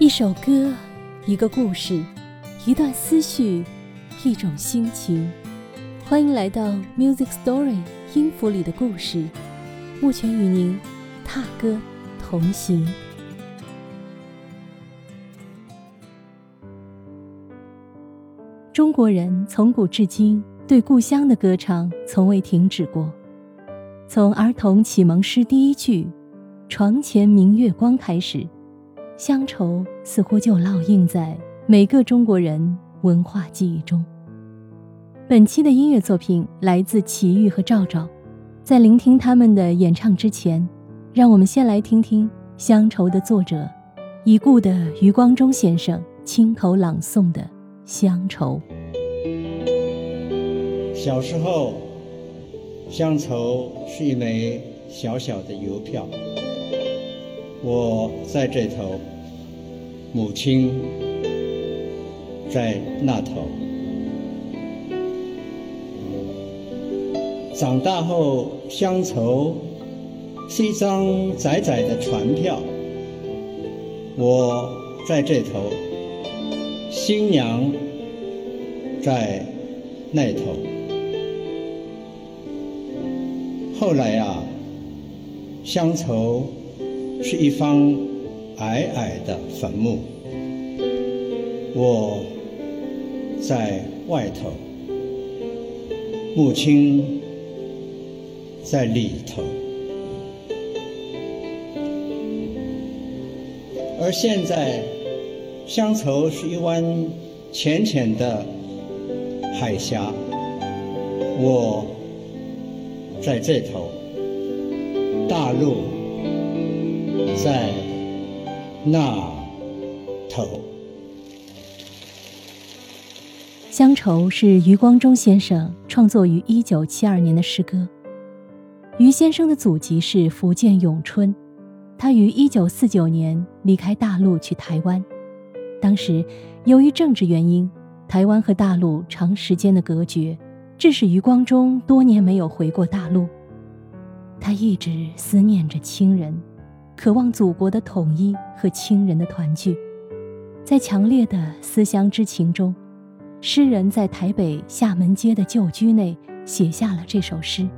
一首歌，一个故事，一段思绪，一种心情。欢迎来到 Music Story 音符里的故事，目前与您踏歌同行。中国人从古至今对故乡的歌唱从未停止过，从儿童启蒙诗第一句“床前明月光”开始。乡愁似乎就烙印在每个中国人文化记忆中。本期的音乐作品来自齐豫和赵赵，在聆听他们的演唱之前，让我们先来听听《乡愁》的作者已故的余光中先生亲口朗诵的《乡愁》。小时候，乡愁是一枚小小的邮票。我在这头，母亲在那头。长大后，乡愁是一张窄窄的船票。我在这头，新娘在那头。后来啊，乡愁。是一方矮矮的坟墓，我在外头，母亲在里头，而现在乡愁是一湾浅浅的海峡，我在这头，大陆。在那头，乡愁是余光中先生创作于一九七二年的诗歌。余先生的祖籍是福建永春，他于一九四九年离开大陆去台湾。当时由于政治原因，台湾和大陆长时间的隔绝，致使余光中多年没有回过大陆。他一直思念着亲人。渴望祖国的统一和亲人的团聚，在强烈的思乡之情中，诗人在台北厦门街的旧居内写下了这首诗。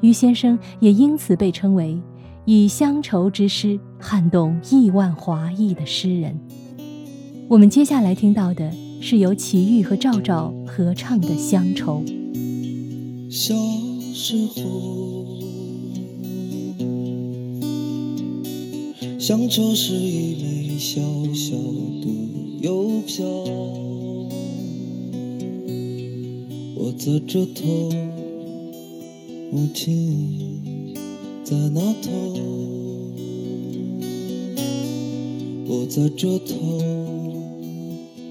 余先生也因此被称为以乡愁之诗撼动亿万华裔的诗人。我们接下来听到的是由齐豫和赵赵合唱的《乡愁》。小时候。乡愁是一枚小小的邮票，我在这头，母亲在那头，我在这头，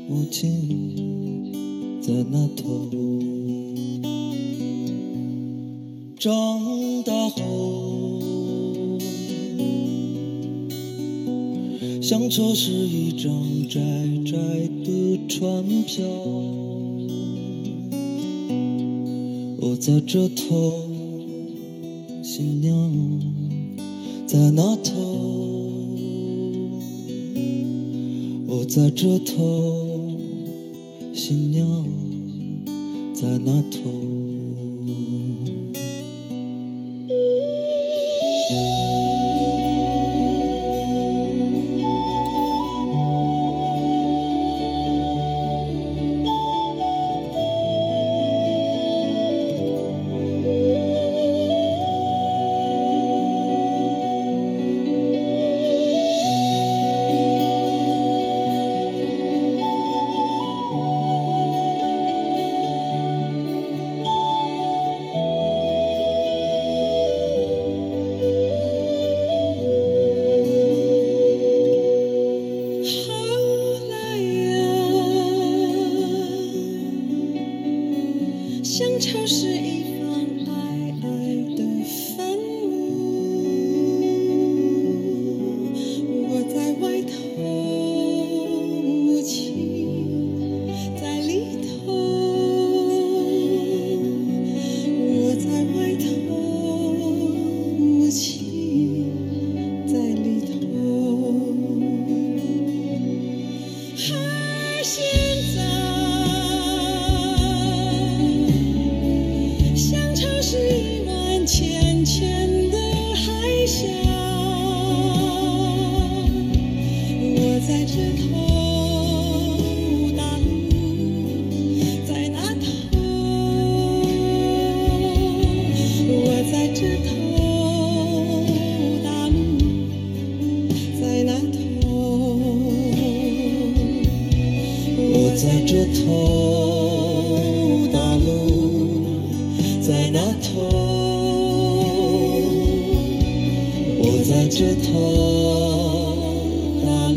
母亲在那头，长大后。乡愁是一张窄窄的船票，我在这头，新娘在那头，我在这头，新娘在那头。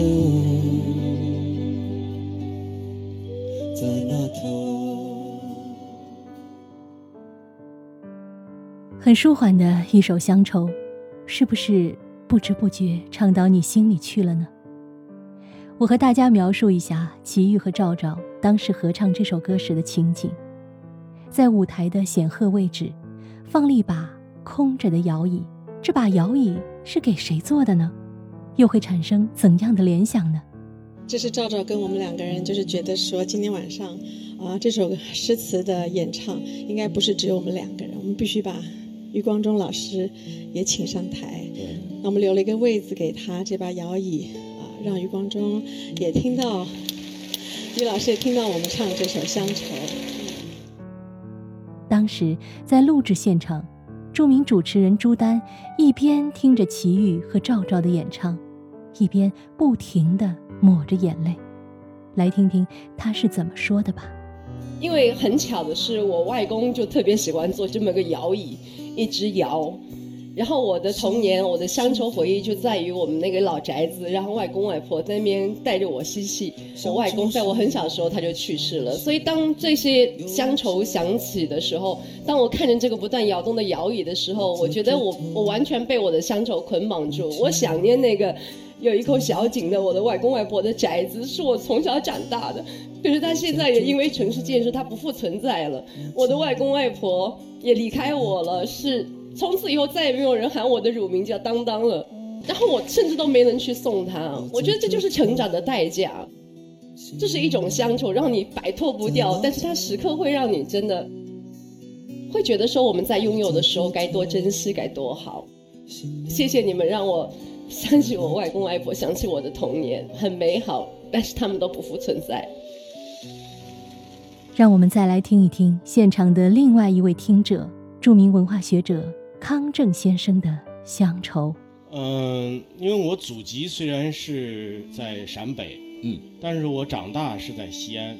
路在那头。很舒缓的一首乡愁，是不是不知不觉唱到你心里去了呢？我和大家描述一下齐豫和赵赵当时合唱这首歌时的情景。在舞台的显赫位置，放了一把空着的摇椅，这把摇椅是给谁做的呢？又会产生怎样的联想呢？这是赵赵跟我们两个人，就是觉得说今天晚上，啊，这首诗词的演唱应该不是只有我们两个人，我们必须把余光中老师也请上台。那我们留了一个位子给他，这把摇椅啊，让余光中也听到，余老师也听到我们唱这首《乡愁》。当时在录制现场，著名主持人朱丹一边听着齐豫和赵照的演唱，一边不停的抹着眼泪。来听听他是怎么说的吧。因为很巧的是，我外公就特别喜欢坐这么个摇椅，一直摇。然后我的童年，我的乡愁回忆就在于我们那个老宅子，然后外公外婆在那边带着我嬉戏。我外公在我很小的时候他就去世了，所以当这些乡愁响起的时候，当我看见这个不断摇动的摇椅的时候，我觉得我我完全被我的乡愁捆绑住。我想念那个有一口小井的我的外公外婆的宅子，是我从小长大的。可是他现在也因为城市建设，他不复存在了。我的外公外婆也离开我了，是。从此以后再也没有人喊我的乳名叫当当了，然后我甚至都没能去送他。我觉得这就是成长的代价，这是一种乡愁，让你摆脱不掉，但是它时刻会让你真的会觉得说我们在拥有的时候该多珍惜，该多好。谢谢你们让我想起我外公外婆，想起我的童年，很美好，但是他们都不复存在。让我们再来听一听现场的另外一位听者，著名文化学者。康正先生的乡愁。嗯，因为我祖籍虽然是在陕北，嗯，但是我长大是在西安。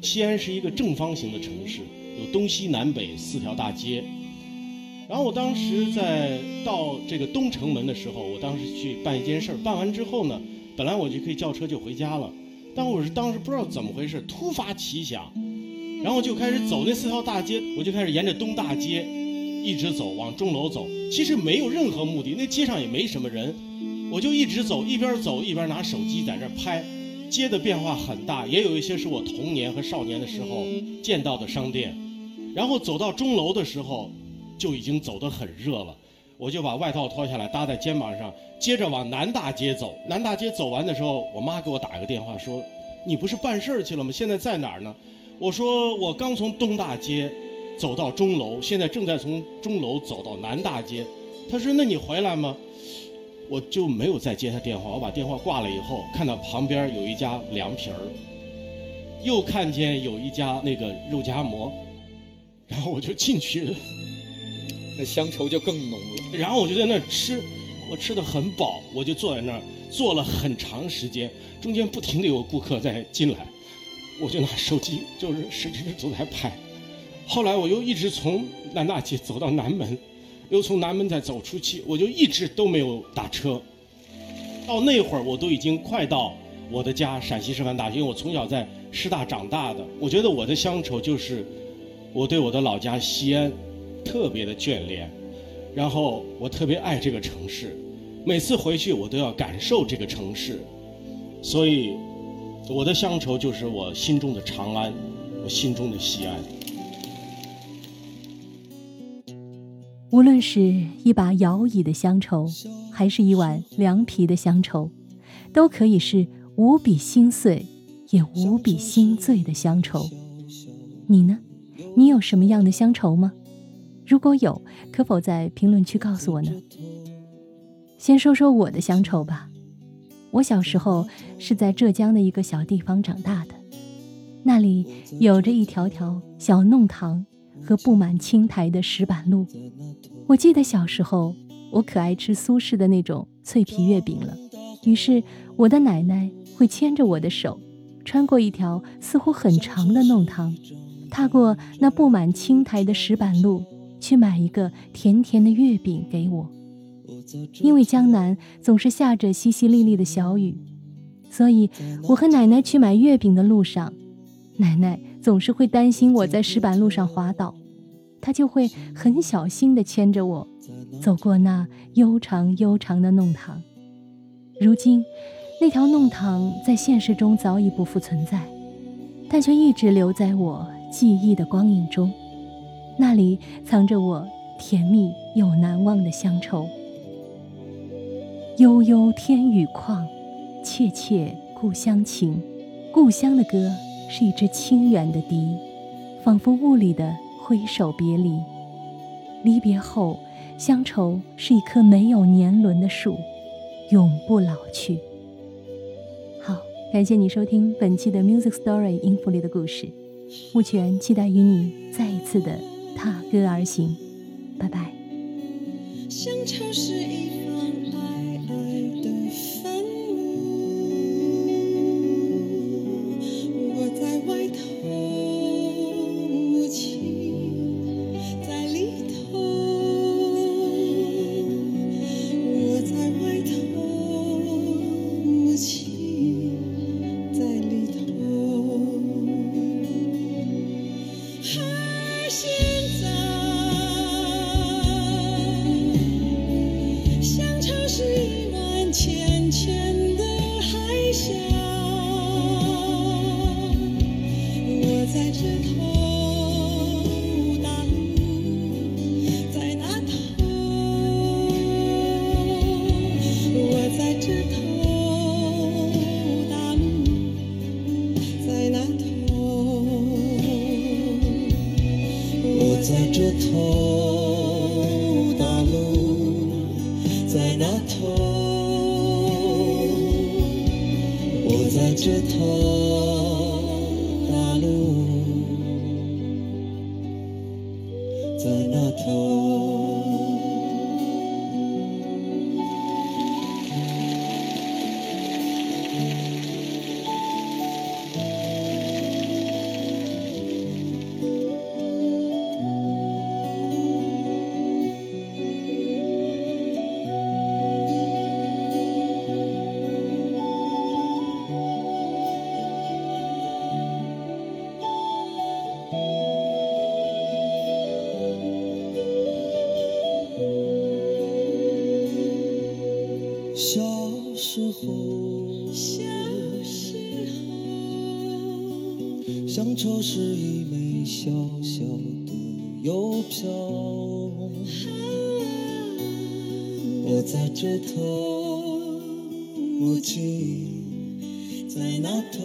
西安是一个正方形的城市，有东西南北四条大街。然后我当时在到这个东城门的时候，我当时去办一件事儿，办完之后呢，本来我就可以叫车就回家了，但我是当时不知道怎么回事，突发奇想，然后就开始走那四条大街，我就开始沿着东大街。一直走往钟楼走，其实没有任何目的，那街上也没什么人，我就一直走，一边走一边拿手机在那拍。街的变化很大，也有一些是我童年和少年的时候见到的商店。然后走到钟楼的时候，就已经走得很热了，我就把外套脱下来搭在肩膀上，接着往南大街走。南大街走完的时候，我妈给我打个电话说：“你不是办事儿去了吗？现在在哪儿呢？”我说：“我刚从东大街。”走到钟楼，现在正在从钟楼走到南大街。他说：“那你回来吗？”我就没有再接他电话。我把电话挂了以后，看到旁边有一家凉皮儿，又看见有一家那个肉夹馍，然后我就进去了。那乡愁就更浓了。然后我就在那儿吃，我吃的很饱，我就坐在那儿坐了很长时间，中间不停的有顾客在进来，我就拿手机就是实时都在拍。后来我又一直从南大街走到南门，又从南门再走出去，我就一直都没有打车。到那会儿我都已经快到我的家陕西师范大学，因为我从小在师大长大的。我觉得我的乡愁就是我对我的老家西安特别的眷恋，然后我特别爱这个城市，每次回去我都要感受这个城市，所以我的乡愁就是我心中的长安，我心中的西安。无论是一把摇椅的乡愁，还是一碗凉皮的乡愁，都可以是无比心碎，也无比心醉的乡愁。你呢？你有什么样的乡愁吗？如果有，可否在评论区告诉我呢？先说说我的乡愁吧。我小时候是在浙江的一个小地方长大的，那里有着一条条小弄堂和布满青苔的石板路。我记得小时候，我可爱吃苏式的那种脆皮月饼了，于是我的奶奶会牵着我的手，穿过一条似乎很长的弄堂，踏过那布满青苔的石板路，去买一个甜甜的月饼给我。因为江南总是下着淅淅沥沥的小雨，所以我和奶奶去买月饼的路上，奶奶总是会担心我在石板路上滑倒，他就会很小心地牵着我走过那悠长悠长的弄堂。如今，那条弄堂在现实中早已不复存在，但却一直留在我记忆的光影中，那里藏着我甜蜜又难忘的乡愁。悠悠天宇旷，切切故乡情。故乡的歌是一支清远的笛，仿佛雾里的挥手别离。离别后，乡愁是一棵没有年轮的树，永不老去。好，感谢你收听本期的 Music Story 音符里的故事。目前期待与你再一次的踏歌而行。拜拜。乡愁是一在候，乡愁是一枚小小的邮票。我在这头，母亲在那头。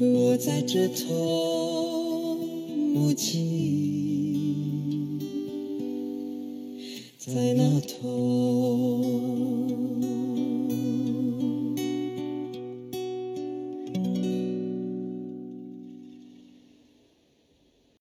我在这头，母亲。在那头。